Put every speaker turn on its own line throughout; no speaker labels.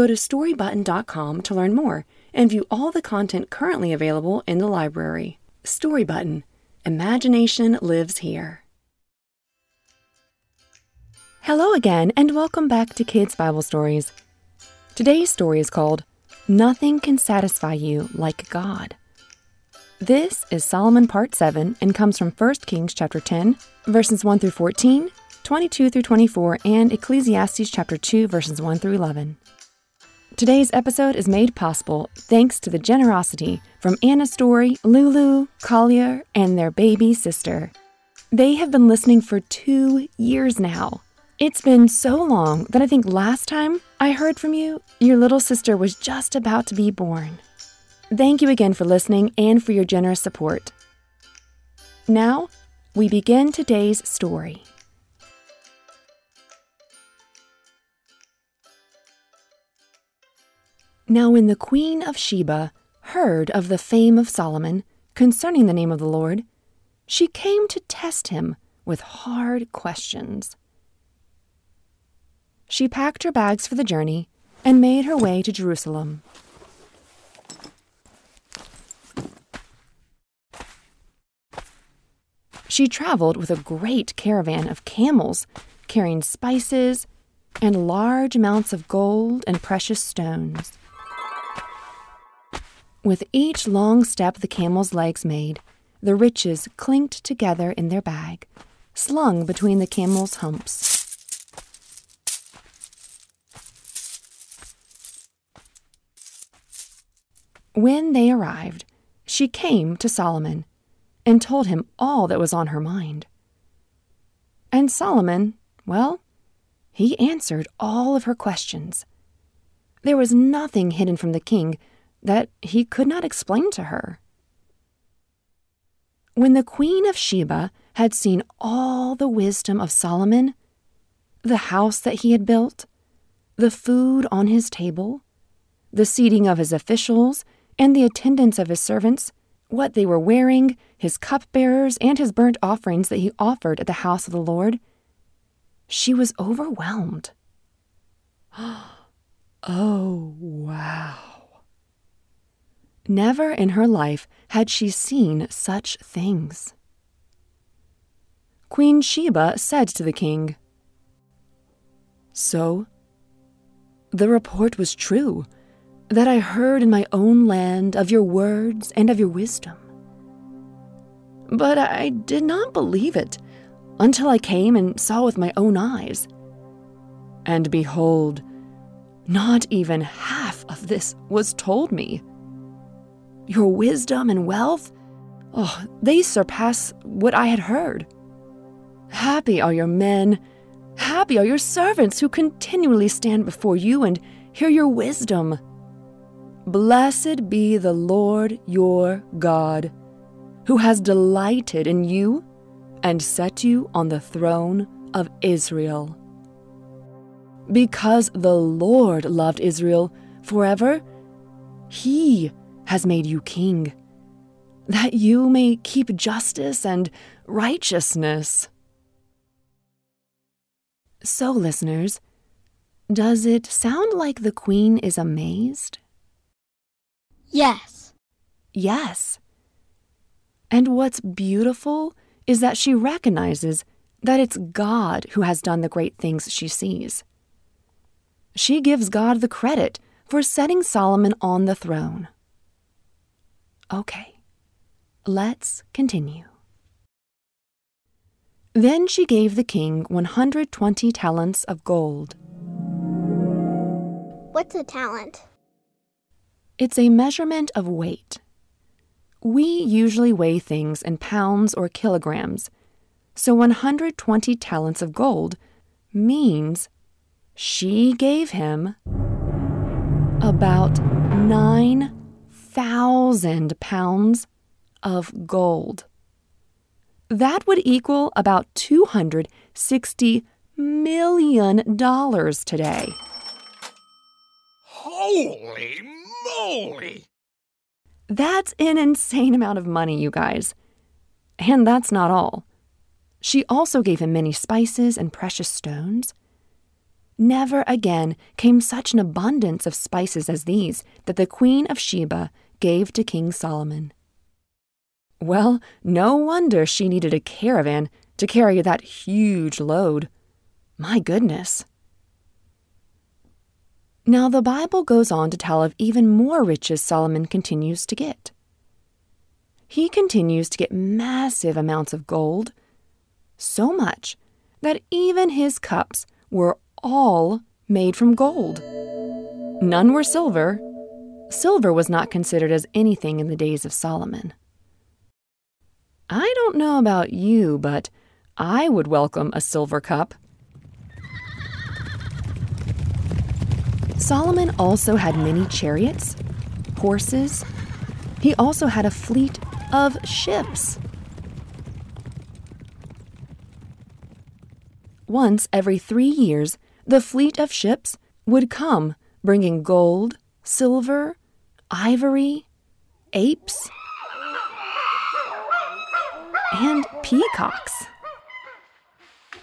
Go to storybutton.com to learn more and view all the content currently available in the library. Storybutton Imagination lives here. Hello again, and welcome back to Kids Bible Stories. Today's story is called Nothing Can Satisfy You Like God. This is Solomon Part 7 and comes from 1 Kings chapter 10, verses 1 through 14, 22 through 24, and Ecclesiastes chapter 2, verses 1 through 11. Today's episode is made possible thanks to the generosity from Anna Story, Lulu, Collier, and their baby sister. They have been listening for two years now. It's been so long that I think last time I heard from you, your little sister was just about to be born. Thank you again for listening and for your generous support. Now, we begin today's story. Now, when the Queen of Sheba heard of the fame of Solomon concerning the name of the Lord, she came to test him with hard questions. She packed her bags for the journey and made her way to Jerusalem. She traveled with a great caravan of camels carrying spices and large amounts of gold and precious stones. With each long step the camel's legs made, the riches clinked together in their bag, slung between the camel's humps. When they arrived, she came to Solomon and told him all that was on her mind. And Solomon, well, he answered all of her questions. There was nothing hidden from the king that he could not explain to her. When the Queen of Sheba had seen all the wisdom of Solomon, the house that he had built, the food on his table, the seating of his officials, and the attendance of his servants, what they were wearing, his cupbearers, and his burnt offerings that he offered at the house of the Lord, she was overwhelmed. oh, wow. Never in her life had she seen such things. Queen Sheba said to the king, So, the report was true that I heard in my own land of your words and of your wisdom. But I did not believe it until I came and saw with my own eyes. And behold, not even half of this was told me your wisdom and wealth, oh, they surpass what I had heard. Happy are your men, happy are your servants who continually stand before you and hear your wisdom. Blessed be the Lord your God, who has delighted in you and set you on the throne of Israel. Because the Lord loved Israel forever, he has made you king, that you may keep justice and righteousness. So, listeners, does it sound like the queen is amazed?
Yes.
Yes. And what's beautiful is that she recognizes that it's God who has done the great things she sees. She gives God the credit for setting Solomon on the throne. Okay, let's continue. Then she gave the king 120 talents of gold.
What's a talent?
It's a measurement of weight. We usually weigh things in pounds or kilograms, so 120 talents of gold means she gave him about 9,000 pounds of gold. That would equal about $260 million today.
Holy moly!
That's an insane amount of money, you guys. And that's not all. She also gave him many spices and precious stones. Never again came such an abundance of spices as these that the Queen of Sheba gave to King Solomon. Well, no wonder she needed a caravan to carry that huge load. My goodness. Now, the Bible goes on to tell of even more riches Solomon continues to get. He continues to get massive amounts of gold, so much that even his cups were all made from gold. None were silver. Silver was not considered as anything in the days of Solomon. I don't know about you, but I would welcome a silver cup. Solomon also had many chariots, horses. He also had a fleet of ships. Once every three years, the fleet of ships would come bringing gold, silver, ivory, apes, and peacocks.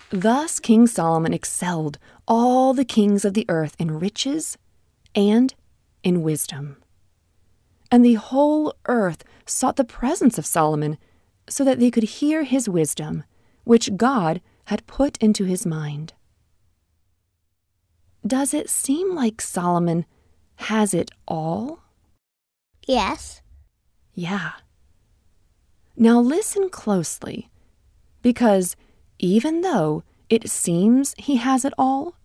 Thus King Solomon excelled all the kings of the earth in riches and in wisdom. And the whole earth sought the presence of Solomon so that they could hear his wisdom, which God had put into his mind. Does it seem like Solomon has it all?
Yes.
Yeah. Now listen closely, because even though it seems he has it all,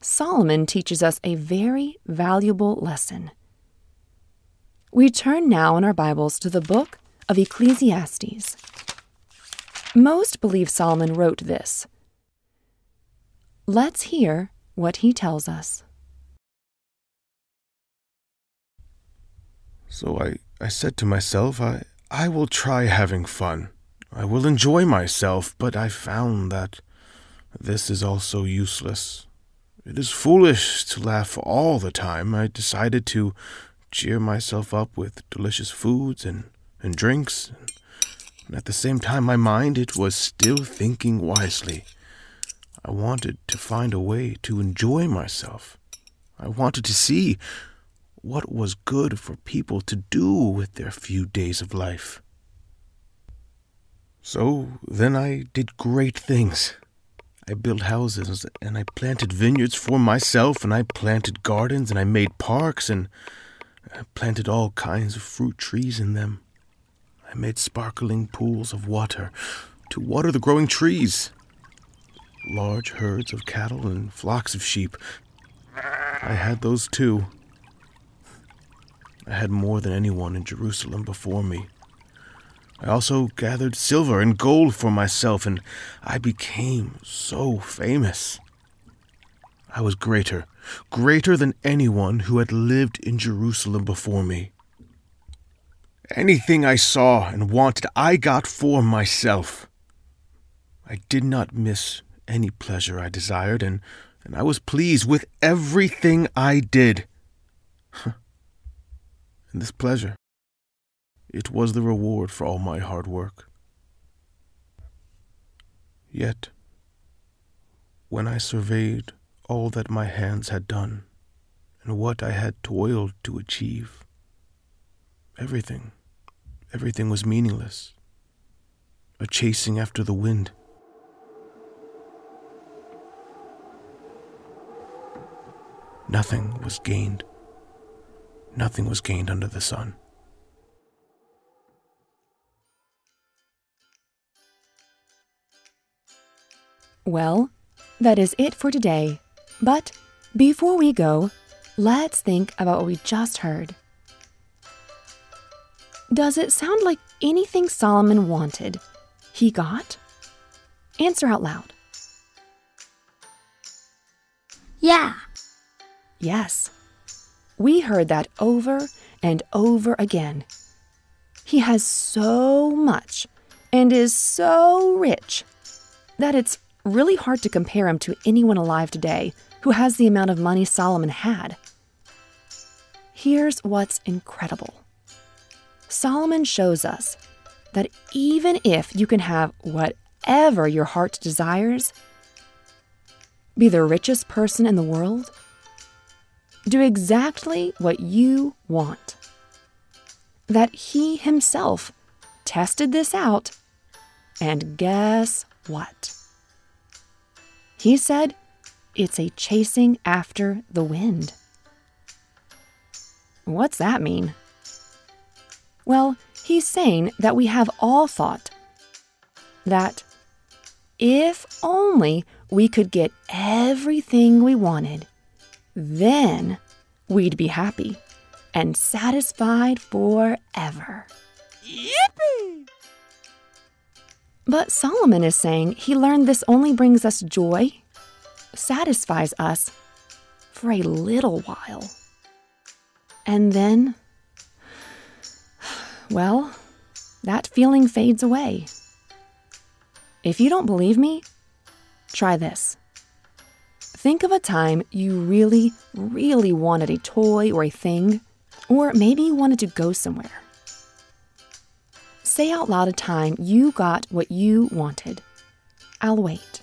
Solomon teaches us a very valuable lesson. We turn now in our Bibles to the book of Ecclesiastes. Most believe Solomon wrote this. Let's hear what he tells us.
So I, I said to myself, I, I will try having fun. I will enjoy myself, but I found that this is also useless. It is foolish to laugh all the time. I decided to cheer myself up with delicious foods and, and drinks, and at the same time my mind it was still thinking wisely. I wanted to find a way to enjoy myself. I wanted to see what was good for people to do with their few days of life. So then I did great things. I built houses and I planted vineyards for myself and I planted gardens and I made parks and I planted all kinds of fruit trees in them. I made sparkling pools of water to water the growing trees large herds of cattle and flocks of sheep. I had those too. I had more than anyone in Jerusalem before me. I also gathered silver and gold for myself, and I became so famous. I was greater, greater than anyone who had lived in Jerusalem before me. Anything I saw and wanted, I got for myself. I did not miss any pleasure I desired, and, and I was pleased with everything I did. and this pleasure, it was the reward for all my hard work. Yet, when I surveyed all that my hands had done, and what I had toiled to achieve, everything, everything was meaningless, a chasing after the wind. Nothing was gained. Nothing was gained under the sun.
Well, that is it for today. But before we go, let's think about what we just heard. Does it sound like anything Solomon wanted, he got? Answer out loud.
Yeah.
Yes. We heard that over and over again. He has so much and is so rich that it's really hard to compare him to anyone alive today who has the amount of money Solomon had. Here's what's incredible Solomon shows us that even if you can have whatever your heart desires, be the richest person in the world, do exactly what you want, that he himself tested this out, and guess what? He said it's a chasing after the wind. What's that mean? Well, he's saying that we have all thought that if only we could get everything we wanted, then we'd be happy and satisfied forever.
Yippee!
But Solomon is saying he learned this only brings us joy, satisfies us for a little while. And then, well, that feeling fades away. If you don't believe me, try this. Think of a time you really, really wanted a toy or a thing, or maybe you wanted to go somewhere. Say out loud a time you got what you wanted. I'll wait.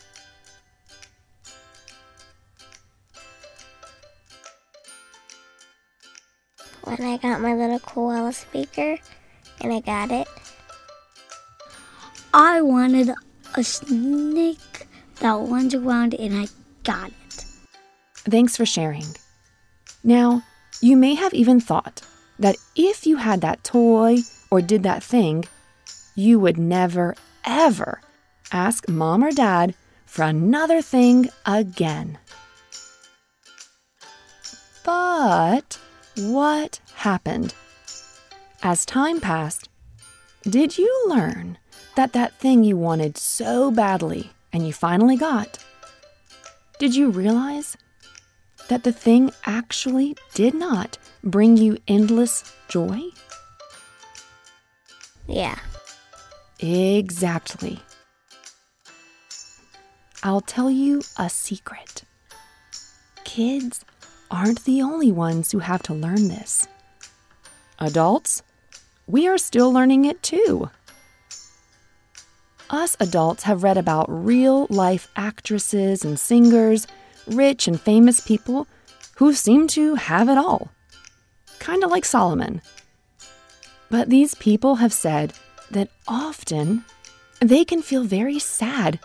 When I got my little koala speaker and I got it,
I wanted a snake that runs around and I got it.
Thanks for sharing. Now, you may have even thought that if you had that toy or did that thing, you would never, ever ask mom or dad for another thing again. But what happened? As time passed, did you learn that that thing you wanted so badly and you finally got? Did you realize that the thing actually did not bring you endless joy?
yeah.
Exactly. I'll tell you a secret. Kids aren't the only ones who have to learn this. Adults, we are still learning it too. Us adults have read about real life actresses and singers, rich and famous people who seem to have it all. Kind of like Solomon. But these people have said that often they can feel very sad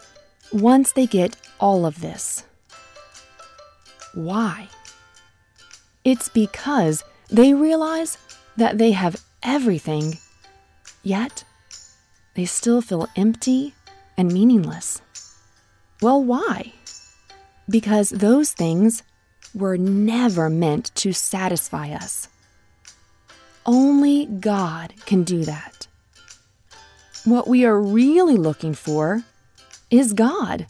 once they get all of this. Why? It's because they realize that they have everything, yet they still feel empty and meaningless. Well, why? Because those things were never meant to satisfy us. Only God can do that. What we are really looking for is God,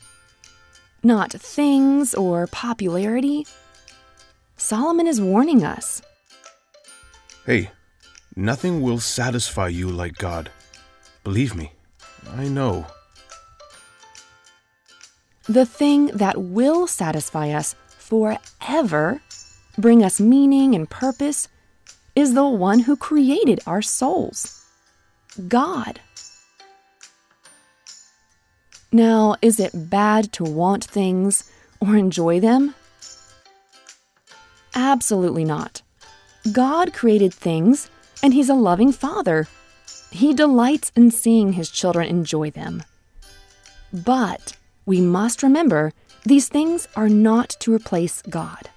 not things or popularity. Solomon is warning us.
Hey, nothing will satisfy you like God. Believe me, I know.
The thing that will satisfy us forever, bring us meaning and purpose, is the one who created our souls God. Now, is it bad to want things or enjoy them? Absolutely not. God created things, and He's a loving Father. He delights in seeing His children enjoy them. But we must remember these things are not to replace God.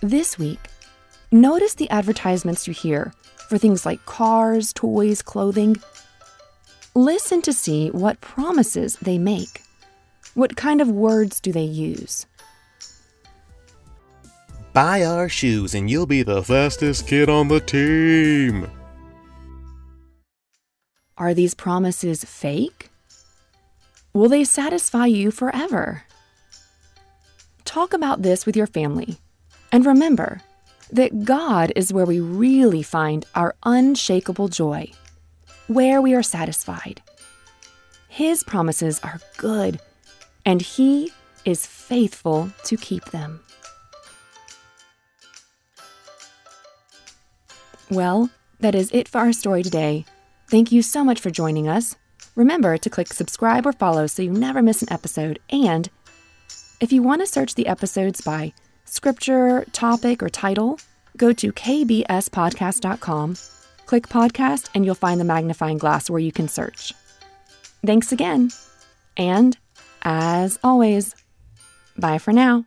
This week, notice the advertisements you hear for things like cars, toys, clothing. Listen to see what promises they make. What kind of words do they use?
Buy our shoes and you'll be the fastest kid on the team.
Are these promises fake? Will they satisfy you forever? Talk about this with your family. And remember that God is where we really find our unshakable joy, where we are satisfied. His promises are good, and He is faithful to keep them. Well, that is it for our story today. Thank you so much for joining us. Remember to click subscribe or follow so you never miss an episode. And if you want to search the episodes by scripture, topic, or title, go to kbspodcast.com, click podcast, and you'll find the magnifying glass where you can search. Thanks again. And as always, bye for now.